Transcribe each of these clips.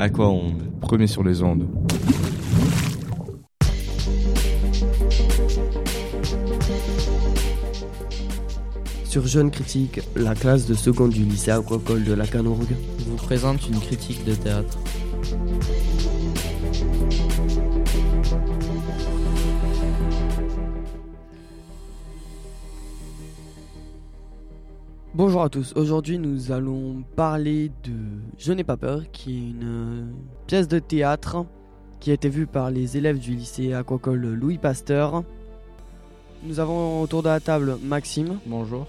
Aquaonde. Premier sur les ondes. Sur Jeune Critique, la classe de seconde du lycée aquacole de la Canorgue vous présente une critique de théâtre. Bonjour à tous, aujourd'hui nous allons parler de Je n'ai pas peur, qui est une euh, pièce de théâtre qui a été vue par les élèves du lycée aquacole Louis Pasteur. Nous avons autour de la table Maxime, Bonjour.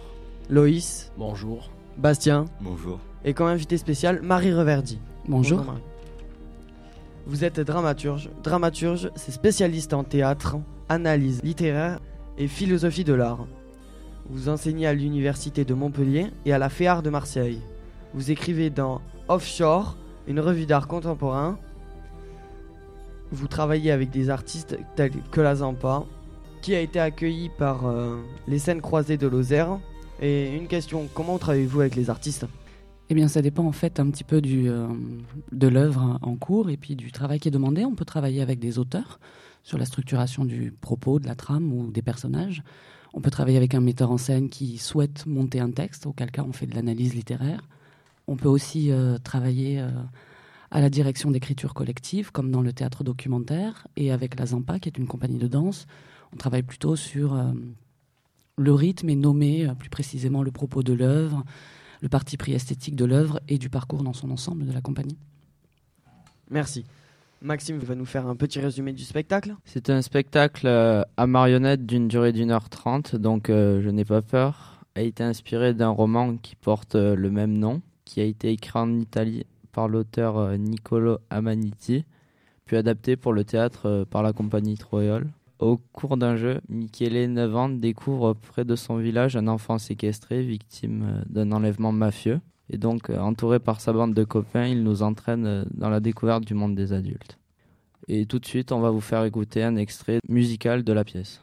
Loïs, Bonjour. Bastien Bonjour. et comme invité spécial Marie Reverdy. Bonjour. Marie. Vous êtes dramaturge. Dramaturge, c'est spécialiste en théâtre, analyse littéraire et philosophie de l'art. Vous enseignez à l'université de Montpellier et à la FEAR de Marseille. Vous écrivez dans Offshore, une revue d'art contemporain. Vous travaillez avec des artistes tels que la Zampa, qui a été accueilli par euh, les scènes croisées de Lozère. Et une question, comment travaillez-vous avec les artistes? Eh bien, ça dépend en fait un petit peu du, euh, de l'œuvre en cours et puis du travail qui est demandé. On peut travailler avec des auteurs sur la structuration du propos, de la trame ou des personnages. On peut travailler avec un metteur en scène qui souhaite monter un texte, auquel cas on fait de l'analyse littéraire. On peut aussi euh, travailler euh, à la direction d'écriture collective, comme dans le théâtre documentaire, et avec la Zampa, qui est une compagnie de danse. On travaille plutôt sur euh, le rythme et nommer plus précisément le propos de l'œuvre, le parti pris esthétique de l'œuvre et du parcours dans son ensemble de la compagnie. Merci. Maxime va nous faire un petit résumé du spectacle. C'est un spectacle euh, à marionnette d'une durée d'une heure trente, donc euh, je n'ai pas peur. A été inspiré d'un roman qui porte euh, le même nom, qui a été écrit en Italie par l'auteur Niccolo Amaniti, puis adapté pour le théâtre par la compagnie Troyol. Au cours d'un jeu, Michele, 9 ans, découvre près de son village un enfant séquestré, victime d'un enlèvement mafieux. Et donc, entouré par sa bande de copains, il nous entraîne dans la découverte du monde des adultes. Et tout de suite, on va vous faire écouter un extrait musical de la pièce.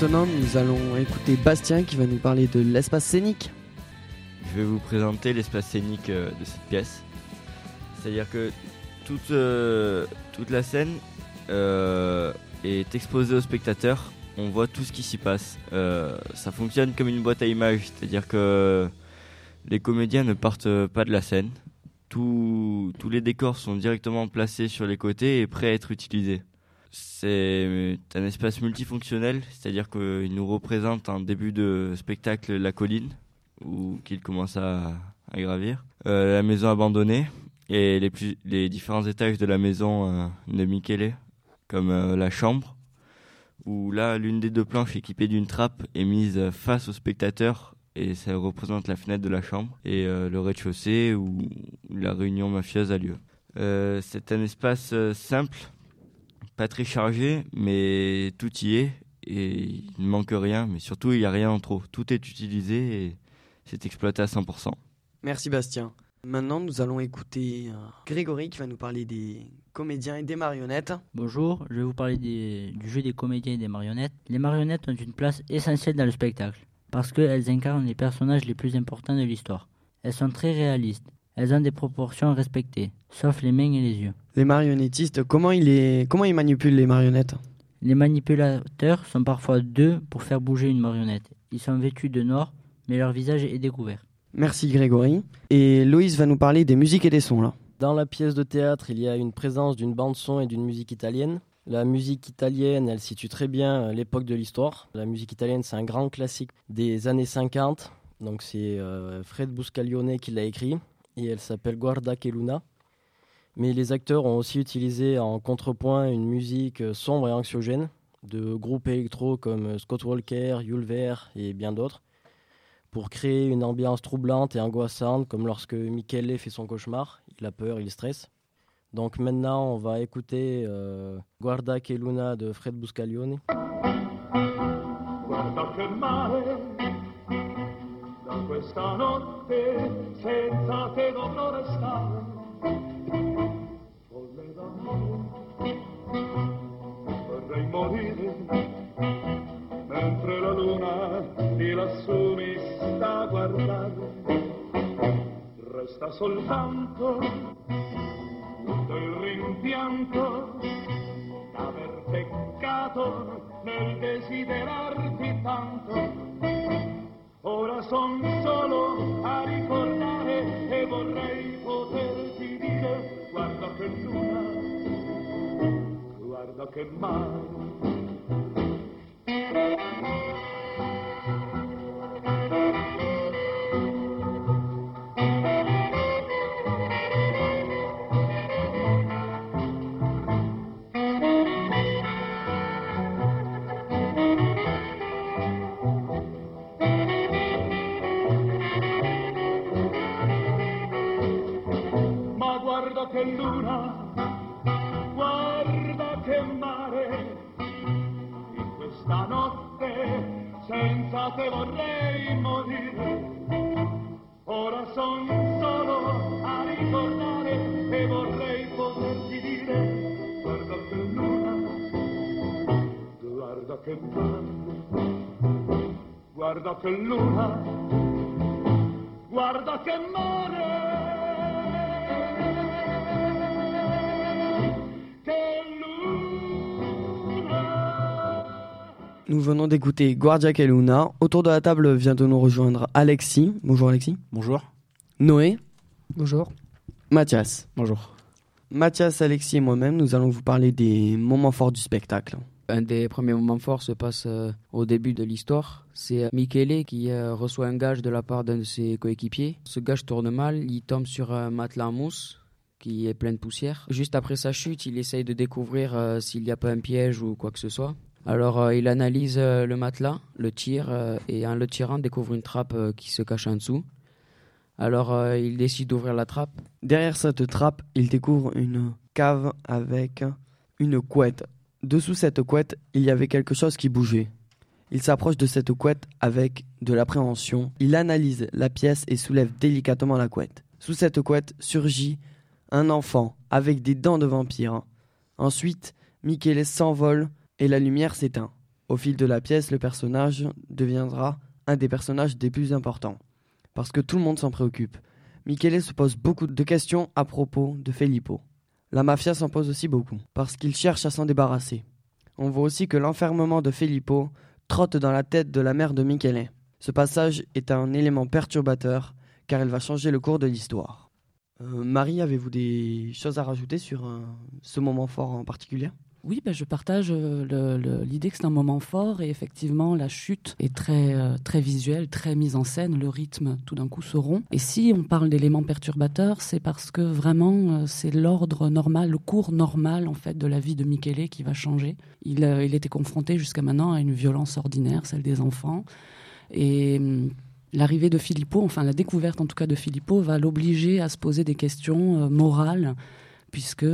Maintenant, nous allons écouter Bastien qui va nous parler de l'espace scénique. Je vais vous présenter l'espace scénique euh, de cette pièce. C'est-à-dire que toute, euh, toute la scène euh, est exposée au spectateur. On voit tout ce qui s'y passe. Ça fonctionne comme une boîte à images. C'est-à-dire que les comédiens ne partent pas de la scène. Tous les décors sont directement placés sur les côtés et prêts à être utilisés. C'est un espace multifonctionnel, c'est-à-dire qu'il nous représente en début de spectacle la colline, où qu'il commence à, gravir, Euh, la maison abandonnée et les, plus- les différents étages de la maison euh, de Michele, comme euh, la chambre, où là l'une des deux planches équipée d'une trappe est mise face au spectateur et ça représente la fenêtre de la chambre, et le rez-de-chaussée où la réunion mafieuse a lieu. C'est un espace simple, pas très chargé, mais tout y est et il ne manque rien, mais surtout il n'y a rien en trop. Tout est utilisé et c'est exploité à 100%. Merci Bastien. Maintenant, nous allons écouter euh, Grégory qui va nous parler des comédiens et des marionnettes. Bonjour, je vais vous parler des- du jeu des comédiens et des marionnettes. Les marionnettes ont une place essentielle dans le spectacle, parce qu'elles incarnent les personnages les plus importants de l'histoire. Elles sont très réalistes, elles ont des proportions respectées, sauf les mains et les yeux. Les marionnettistes, comment ils, les... comment ils manipulent les marionnettes? Les manipulateurs sont parfois deux pour faire bouger une marionnette. Ils sont vêtus de noir, mais leur visage est découvert. Merci Grégory. Et Loïs va nous parler des musiques et des sons là. Dans la pièce de théâtre, il y a une présence d'une bande-son et d'une musique italienne. La musique italienne, elle situe très bien euh, l'époque de l'histoire. La musique italienne, c'est un grand classique des années 50. Donc c'est euh, Fred Buscaglione qui l'a écrit et elle s'appelle Guarda che luna. Mais les acteurs ont aussi utilisé en contrepoint une musique euh, sombre et anxiogène de groupes électro comme euh, Scott Walker, Yulver et bien d'autres pour créer une ambiance troublante et angoissante, comme lorsque Michele fait son cauchemar. Il a peur, il stresse. Donc maintenant, on va écouter euh, Guarda luna de Fred Buscaglione. Guarda questa notte senza te dovrò restare. Folle d'amore, vorrei morire, mentre la luna di lassù mi sta a guardare. Resta soltanto tutto il rimpianto d'aver peccato nel desiderarti tanto. Son solo a ricordare e vorrei poterti dire guarda che luna, guarda che mare. Guarda che mare, guarda che luna, guarda che mare. Che luna. Nous venons d'écouter Guardia che Luna. Autour de la table vient de nous rejoindre Alexis. Bonjour Alexis. Bonjour. Noé. Bonjour. Mathias. Bonjour. Mathias, Alexis et moi-même, nous allons vous parler des moments forts du spectacle. Un des premiers moments forts se passe euh, au début de l'histoire. C'est euh, Michele qui euh, reçoit un gage de la part d'un de ses coéquipiers. Ce gage tourne mal, il tombe sur un matelas en mousse qui est plein de poussière. Juste après sa chute, il essaye de découvrir s'il n'y a pas un piège ou quoi que ce soit. Alors il analyse le matelas, le tire et en le tirant découvre une trappe qui se cache en dessous. Alors il décide d'ouvrir la trappe. Derrière cette trappe, il découvre une cave avec une couette. Dessous cette couette, il y avait quelque chose qui bougeait. Il s'approche de cette couette avec de l'appréhension. Il analyse la pièce et soulève délicatement la couette. Sous cette couette surgit un enfant avec des dents de vampire. Ensuite, Michele s'envole et la lumière s'éteint. Au fil de la pièce, le personnage deviendra un des personnages des plus importants. Parce que tout le monde s'en préoccupe. Michele se pose beaucoup de questions à propos de Filippo. La mafia s'en pose aussi beaucoup, parce qu'il cherche à s'en débarrasser. On voit aussi que l'enfermement de Filippo trotte dans la tête de la mère de Michele. Ce passage est un élément perturbateur, car il va changer le cours de l'histoire. Euh, Marie, avez-vous des choses à rajouter sur euh, ce moment fort en particulier? Oui, ben, je partage euh, l'idée que c'est un moment fort et effectivement la chute est très euh, très visuelle, très mise en scène, le rythme tout d'un coup se rompt. Et si on parle d'éléments perturbateurs, c'est parce que vraiment euh, c'est l'ordre normal, le cours normal en fait de la vie de Michele qui va changer. Il, était confronté jusqu'à maintenant à une violence ordinaire, celle des enfants, et hum, L'arrivée de Filippo, enfin la découverte en tout cas de Filippo, va l'obliger à se poser des questions morales, puisque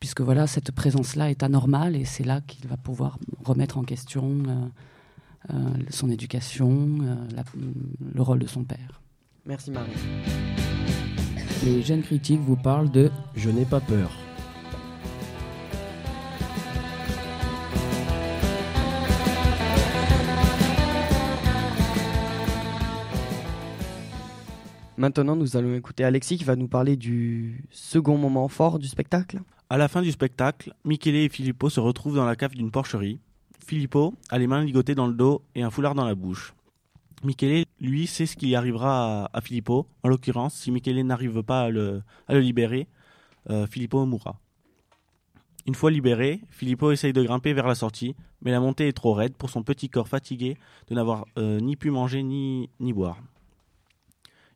puisque voilà cette présence-là est anormale et c'est là qu'il va pouvoir remettre en question euh, euh, son éducation, euh, la- le rôle de son père. Merci Marie. Les jeunes critiques vous parlent de Je n'ai pas peur. Maintenant, nous allons écouter Alexis qui va nous parler du second moment fort du spectacle. À la fin du spectacle, Michele et Filippo se retrouvent dans la cave d'une porcherie. Filippo a les mains ligotées dans le dos et un foulard dans la bouche. Michele, lui, sait ce qui arrivera à, Filippo. En l'occurrence, si Michele n'arrive pas à le, libérer, euh, Filippo mourra. Une fois libéré, Filippo essaye de grimper vers la sortie, mais la montée est trop raide pour son petit corps fatigué de n'avoir euh, ni pu manger ni boire.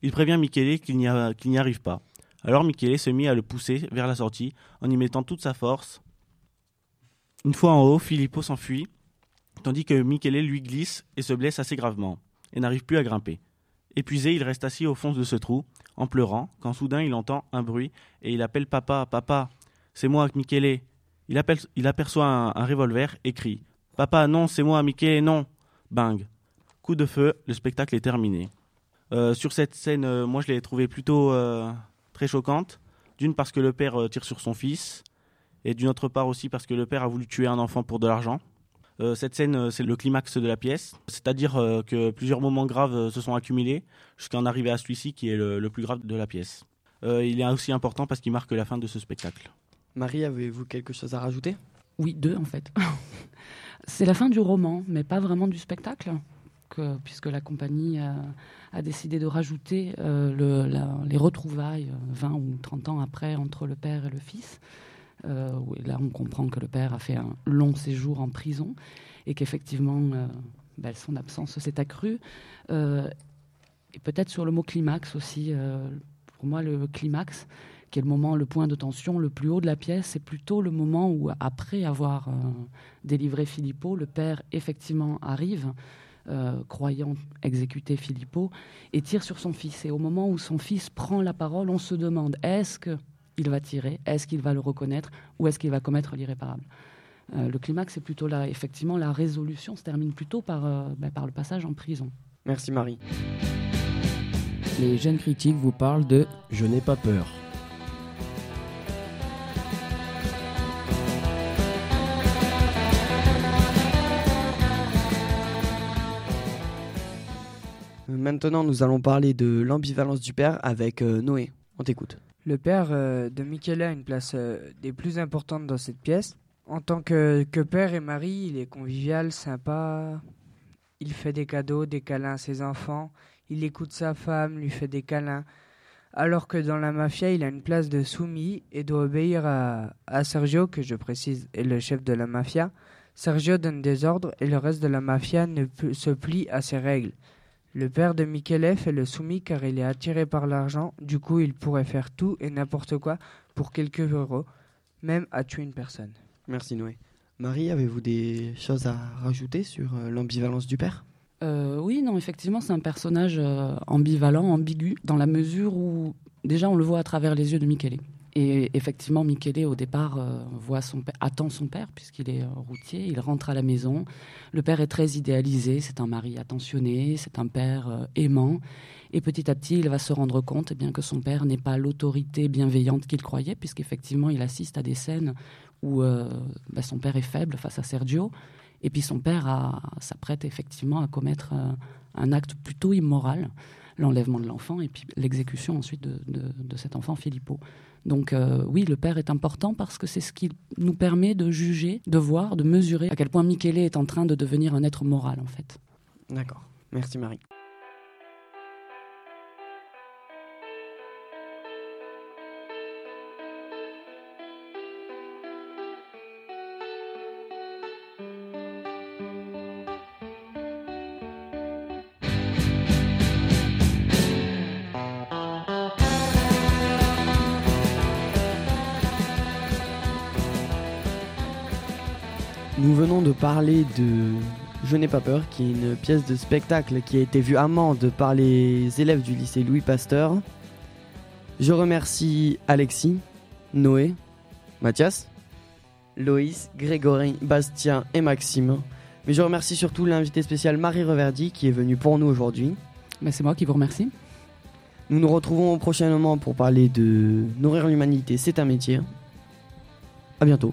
Il prévient Michele qu'il n'y arrive pas. Alors Michele se mit à le pousser vers la sortie en y mettant toute sa force. Une fois en haut, Filippo s'enfuit, tandis que Michele lui glisse et se blesse assez gravement, et n'arrive plus à grimper. Épuisé, il reste assis au fond de ce trou, en pleurant, quand soudain il entend un bruit, et il appelle Papa, Papa, c'est moi, Michele. Il aperçoit un, un revolver et crie Papa, non, c'est moi, Michele, non Bang Coup de feu, le spectacle est terminé. Euh, sur cette scène, euh, moi je l'ai trouvée plutôt euh, très choquante. D'une parce que le père euh, tire sur son fils, et d'une autre part aussi parce que le père a voulu tuer un enfant pour de l'argent. Euh, cette scène, euh, c'est le climax de la pièce, c'est-à-dire euh, que plusieurs moments graves euh, se sont accumulés jusqu'à en arriver à celui-ci qui est le, le plus grave de la pièce. Euh, il est aussi important parce qu'il marque la fin de ce spectacle. Marie, avez-vous quelque chose à rajouter? Oui, deux en fait. C'est la fin du roman, mais pas vraiment du spectacle, que, puisque la compagnie a, décidé de rajouter euh, les retrouvailles euh, 20 ou 30 ans après entre le père et le fils. Euh, là, on comprend que le père a fait un long séjour en prison et qu'effectivement, euh, ben, son absence s'est accrue. Euh, et peut-être sur le mot climax aussi, euh, pour moi, le climax, qui est le moment, le point de tension le plus haut de la pièce, c'est plutôt le moment où, après avoir euh, délivré Filippo, le père effectivement arrive, euh, croyant exécuter Filippo, et tire sur son fils. Et au moment où son fils prend la parole, on se demande est-ce qu'il va tirer, est-ce qu'il va le reconnaître, ou est-ce qu'il va commettre l'irréparable? Euh, Le climax, c'est plutôt là, effectivement, la résolution se termine plutôt par, euh, ben, par le passage en prison. Merci Marie. Les jeunes critiques vous parlent de Je n'ai pas peur. Maintenant, nous allons parler de l'ambivalence du père avec euh, Noé. On t'écoute. Le père euh, de Michele a une place euh, des plus importantes dans cette pièce. En tant que, que père et mari, il est convivial, sympa. Il fait des cadeaux, des câlins à ses enfants. Il écoute sa femme, lui fait des câlins. Alors que dans la mafia, il a une place de soumis et doit obéir à, à Sergio, que je précise est le chef de la mafia. Sergio donne des ordres et le reste de la mafia ne se plie à ses règles. Le père de Michele fait le soumis car il est attiré par l'argent, du coup il pourrait faire tout et n'importe quoi pour quelques euros, même à tuer une personne. Merci Noé. Marie, avez-vous des choses à rajouter sur euh, l'ambivalence du père? Euh, oui, non, effectivement, c'est un personnage euh, ambivalent, ambigu, dans la mesure où déjà on le voit à travers les yeux de Michele. Et effectivement, Michele, au départ, euh, voit son attend son père, puisqu'il est euh, routier. Il rentre à la maison. Le père est très idéalisé. C'est un mari attentionné, c'est un père euh, aimant. Et petit à petit, il va se rendre compte eh bien, que son père n'est pas l'autorité bienveillante qu'il croyait, puisqu'effectivement, il assiste à des scènes où bah, son père est faible face à Sergio. Et puis son père s'apprête effectivement à commettre un acte plutôt immoral, l'enlèvement de l'enfant et puis l'exécution ensuite de- de cet enfant Filippo. Donc euh, oui, le père est important parce que c'est ce qui nous permet de juger, de voir, de mesurer à quel point Michele est en train de devenir un être moral en fait. D'accord. Merci Marie. Nous venons de parler de Je n'ai pas peur, qui est une pièce de spectacle qui a été vue à Mende par les élèves du lycée Louis Pasteur. Je remercie Alexis, Noé, Mathias, Loïs, Grégory, Bastien et Maxime. Mais je remercie surtout l'invité spécial Marie Reverdy qui est venue pour nous aujourd'hui. Mais c'est moi qui vous remercie. Nous nous retrouvons prochainement pour parler de Nourrir l'humanité, c'est un métier. À bientôt.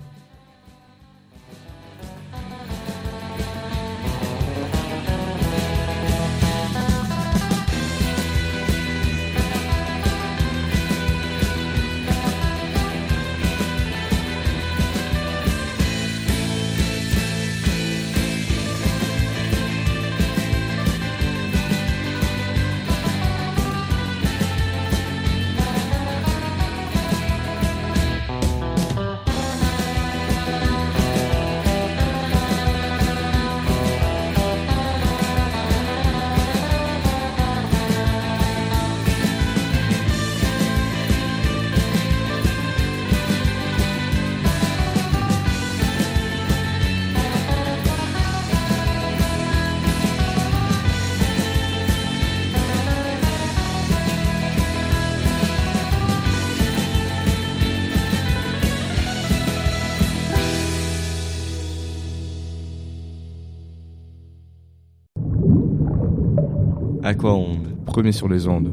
Premier sur les ondes.